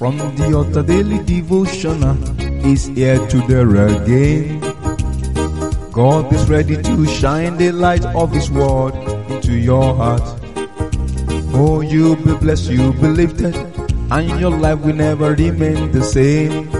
From the altar daily devotional uh, is here to there again. God is ready to shine the light of His word into your heart. Oh, you'll be blessed, you'll be lifted, and your life will never remain the same.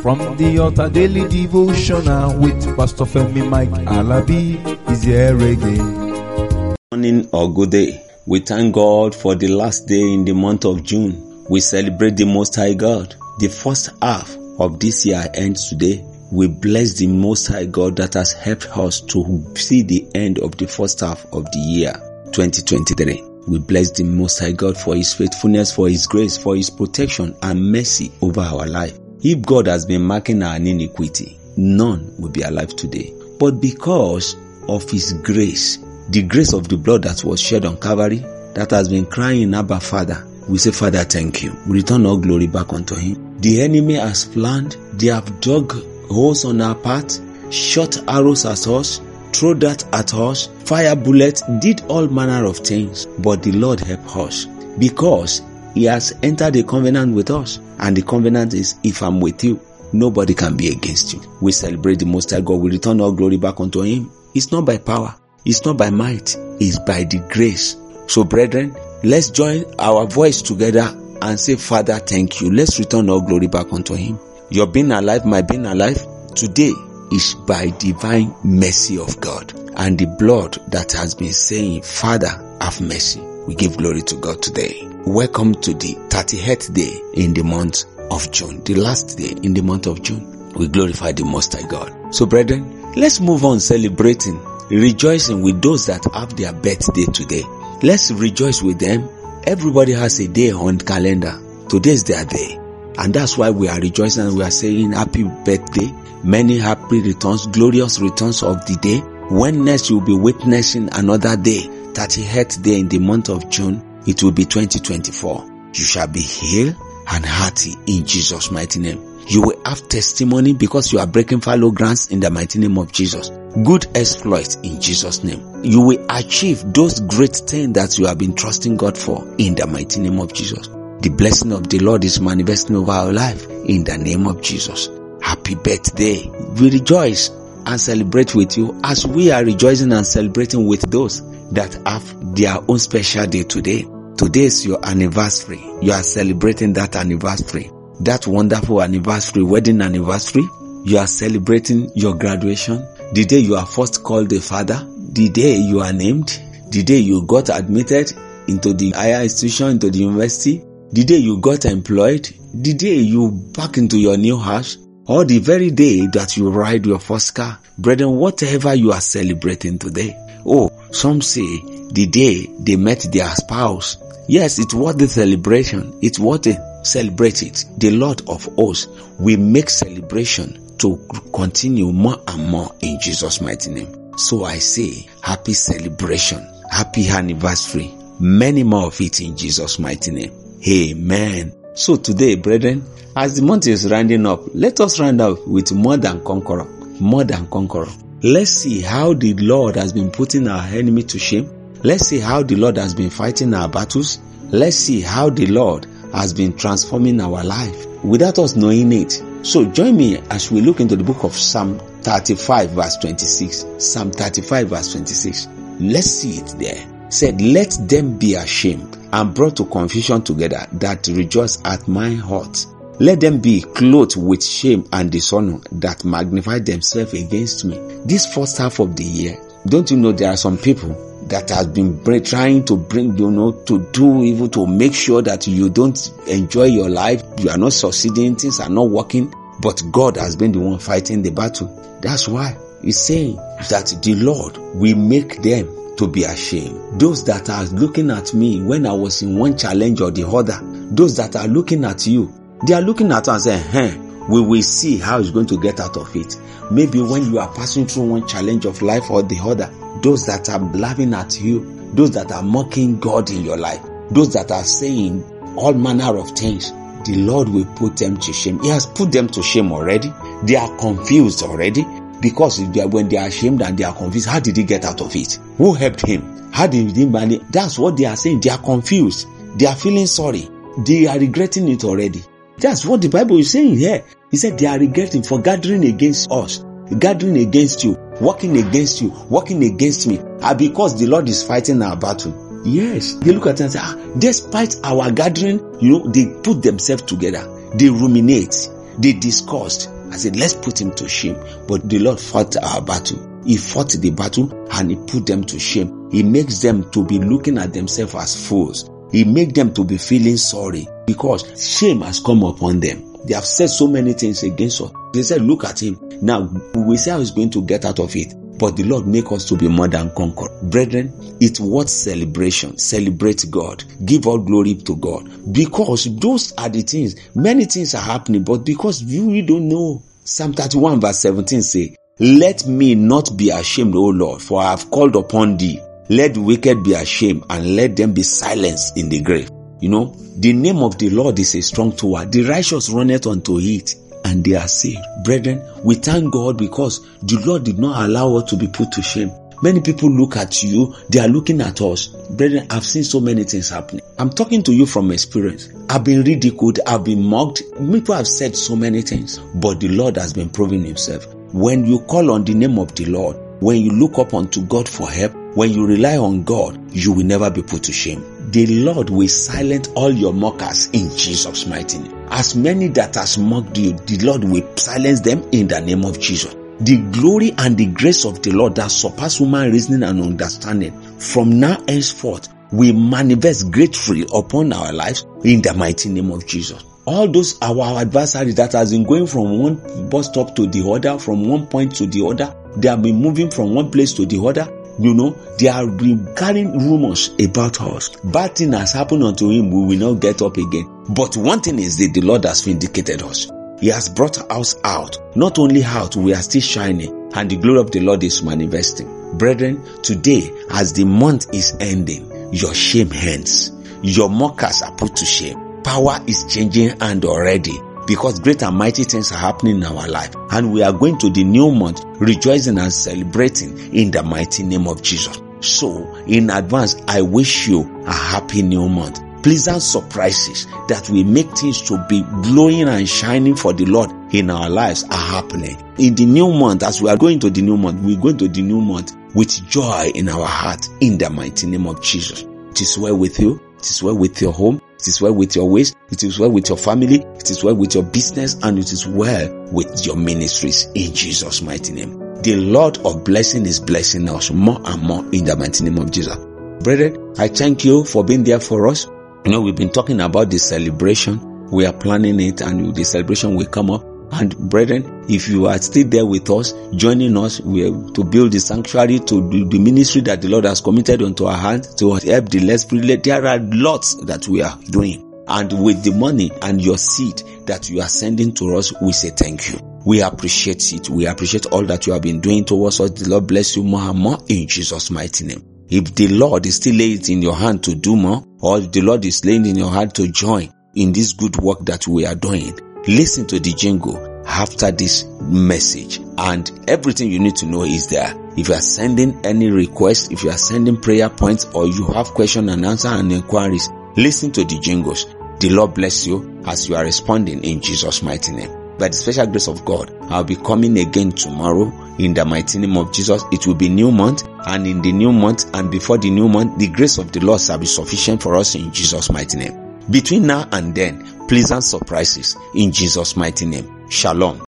From the altar daily devotional uh, with Pastor Femi Mike Alabi is here again. morning or good day. We thank God for the last day in the month of June. We celebrate the Most High God. The first half of this year ends today. We bless the Most High God that has helped us to see the end of the first half of the year 2023. We bless the Most High God for His faithfulness, for His grace, for His protection and mercy over our life. If God has been marking our iniquity, none will be alive today. But because of His grace, the grace of the blood that was shed on Calvary, that has been crying, Abba Father, we say, Father, thank you. We return all glory back unto Him. The enemy has planned, they have dug holes on our path, shot arrows at us, throw that at us, fire bullets, did all manner of things. But the Lord helped us because He has entered a covenant with us. And the covenant is, if I'm with you, nobody can be against you. We celebrate the Most High God. We return all glory back unto Him. It's not by power. It's not by might. It's by the grace. So brethren, let's join our voice together and say, Father, thank you. Let's return all glory back unto Him. Your being alive, my being alive, today is by divine mercy of God and the blood that has been saying, Father, have mercy. We give glory to God today. Welcome to the 38th day in the month of June, the last day in the month of June. We glorify the Most High God. So brethren, let's move on celebrating, rejoicing with those that have their birthday today. Let's rejoice with them. Everybody has a day on calendar. Today is their day. And that's why we are rejoicing and we are saying happy birthday, many happy returns, glorious returns of the day. When next you'll be witnessing another day, 38th day in the month of June, it will be 2024. You shall be healed and hearty in Jesus' mighty name. You will have testimony because you are breaking fallow grounds in the mighty name of Jesus. Good exploits in Jesus' name. You will achieve those great things that you have been trusting God for in the mighty name of Jesus. The blessing of the Lord is manifesting over our life in the name of Jesus. Happy birthday. We rejoice and celebrate with you as we are rejoicing and celebrating with those that have their own special day today. Today is your anniversary. You are celebrating that anniversary. That wonderful anniversary, wedding anniversary. You are celebrating your graduation. The day you are first called a father. The day you are named. The day you got admitted into the higher institution, into the university. The day you got employed. The day you back into your new house. Or the very day that you ride your first car. Brethren, whatever you are celebrating today. Oh, some say the day they met their spouse. Yes, it's worth the celebration. It's worth it. Celebrate it. The Lord of hosts will make celebration to continue more and more in Jesus' mighty name. So I say, happy celebration, happy anniversary, many more of it in Jesus' mighty name. Amen. So today, brethren, as the month is rounding up, let us round up with more than conqueror, more than conqueror. Let's see how the Lord has been putting our enemy to shame. Let's see how the Lord has been fighting our battles. Let's see how the Lord has been transforming our life without us knowing it. So join me as we look into the book of Psalm 35 verse 26. Psalm 35 verse 26. Let's see it there. Said, let them be ashamed and brought to confusion together that rejoice at my heart. Let them be clothed with shame and dishonor that magnify themselves against me. This first half of the year, don't you know there are some people that has been trying to bring, you know, to do evil to make sure that you don't enjoy your life, you are not succeeding, things are not working, but God has been the one fighting the battle. That's why he's saying that the Lord will make them to be ashamed. Those that are looking at me when I was in one challenge or the other, those that are looking at you, they are looking at us and saying, hey, we will see how he's going to get out of it. Maybe when you are passing through one challenge of life or the other, those that are laughing at you, those that are mocking God in your life, those that are saying all manner of things, the Lord will put them to shame. He has put them to shame already. They are confused already because they are, when they are ashamed and they are confused, how did he get out of it? Who helped him? How did he manage? That's what they are saying. They are confused. They are feeling sorry. they are regretting it already. That's what the Bible is saying here. He said they are regretting for gathering against us, gathering against you, working against you, working against me, and because the Lord is fighting our battle. Yes, they look at it and say, ah, despite our gathering, you know, they put themselves together, they ruminate, they discussed. I said, let's put him to shame. But the Lord fought our battle. He fought the battle and he put them to shame. He makes them to be looking at themselves as fools. He makes them to be feeling sorry because shame has come upon them. They have said so many things against us. They said, look at him. Now we see how he's going to get out of it. But the Lord make us to be more than conqueror. Brethren, it's worth celebration. Celebrate God. Give all glory to God. Because those are the things. Many things are happening, but because you don't know. Psalm 31 verse 17 say, Let me not be ashamed, O Lord, for I have called upon thee. Let the wicked be ashamed and let them be silenced in the grave. You know, the name of the Lord is a strong tower. The righteous runneth unto it and they are saved. Brethren, we thank God because the Lord did not allow us to be put to shame. Many people look at you, they are looking at us. Brethren, I've seen so many things happening. I'm talking to you from experience. I've been ridiculed, I've been mocked. People have said so many things, but the Lord has been proving himself. When you call on the name of the Lord, when you look up unto God for help, when you rely on God, you will never be put to shame. The Lord will silence all your mockers in Jesus' mighty name. As many that has mocked you, the Lord will silence them in the name of Jesus. The glory and the grace of the Lord that surpass human reasoning and understanding from now henceforth will manifest gratefully upon our lives in the mighty name of Jesus. All those our adversaries that has been going from one bus stop to the other, from one point to the other, they have been moving from one place to the other, you know, they have been carrying rumors about us. Bad thing has happened unto him, we will not get up again. But one thing is that the Lord has vindicated us. He has brought us out. Not only out, we are still shining and the glory of the Lord is manifesting. Brethren, today as the month is ending, your shame ends. Your mockers are put to shame. Power is changing hand already because great and mighty things are happening in our life and we are going to the new month rejoicing and celebrating in the mighty name of Jesus. So in advance, I wish you a happy new month. Pleasant surprises that will make things to be glowing and shining for the Lord in our lives are happening. In the new month, as we are going to the new month, we go to the new month with joy in our heart in the mighty name of Jesus. It is well with you. It is well with your home. It is well with your ways. It is well with your family. It is well with your business and it is well with your ministries in Jesus' mighty name. The Lord of blessing is blessing us more and more in the mighty name of Jesus. Brethren, I thank you for being there for us. You know, we've been talking about the celebration. We are planning it and the celebration will come up. And brethren, if you are still there with us, joining us to build the sanctuary, to do the ministry that the Lord has committed unto our hands, to help the less privileged, there are lots that we are doing. And with the money and your seed that you are sending to us, we say thank you. We appreciate it. We appreciate all that you have been doing towards us. The Lord bless you more and more in Jesus' mighty name. If the Lord is still laying it in your hand to do more, or the Lord is laying in your hand to join in this good work that we are doing, listen to the jingle after this message and everything you need to know is there. If you are sending any request, if you are sending prayer points or you have question and answer and inquiries, listen to the jingles. The Lord bless you as you are responding in Jesus' mighty name. By the special grace of God, I'll be coming again tomorrow in the mighty name of Jesus. It will be new month and in the new month and before the new month, the grace of the Lord shall be sufficient for us in Jesus' mighty name. Between now and then, pleasant surprises in Jesus' mighty name. Shalom.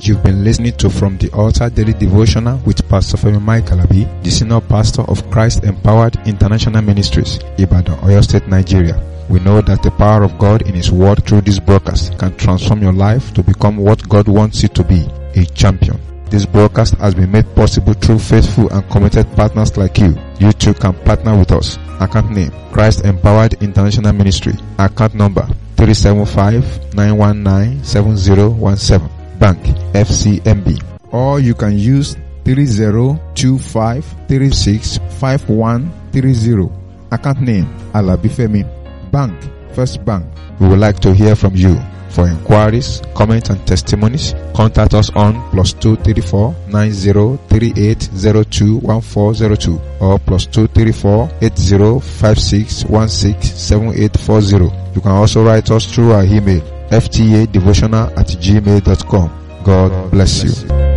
You've been listening to From the Altar Daily Devotional with Pastor Femi Mike Alabi, the Senior Pastor of Christ Empowered International Ministries, Ibadan, Oyo State, Nigeria. We know that the power of God in His Word through this broadcast can transform your life to become what God wants you to be, a champion. This broadcast has been made possible through faithful and committed partners like you. You too can partner with us. Account name Christ Empowered International Ministry. Account number 375-919-7017. Bank FCMB. Or you can use 3025365130. Account name Alabifemi. Bank First Bank. We would like to hear from you. For inquiries, comments, and testimonies, contact us on plus 234 9038021402 or plus 234 8056167840. You can also write us through our email ftadevotional at gmail.com. God bless you.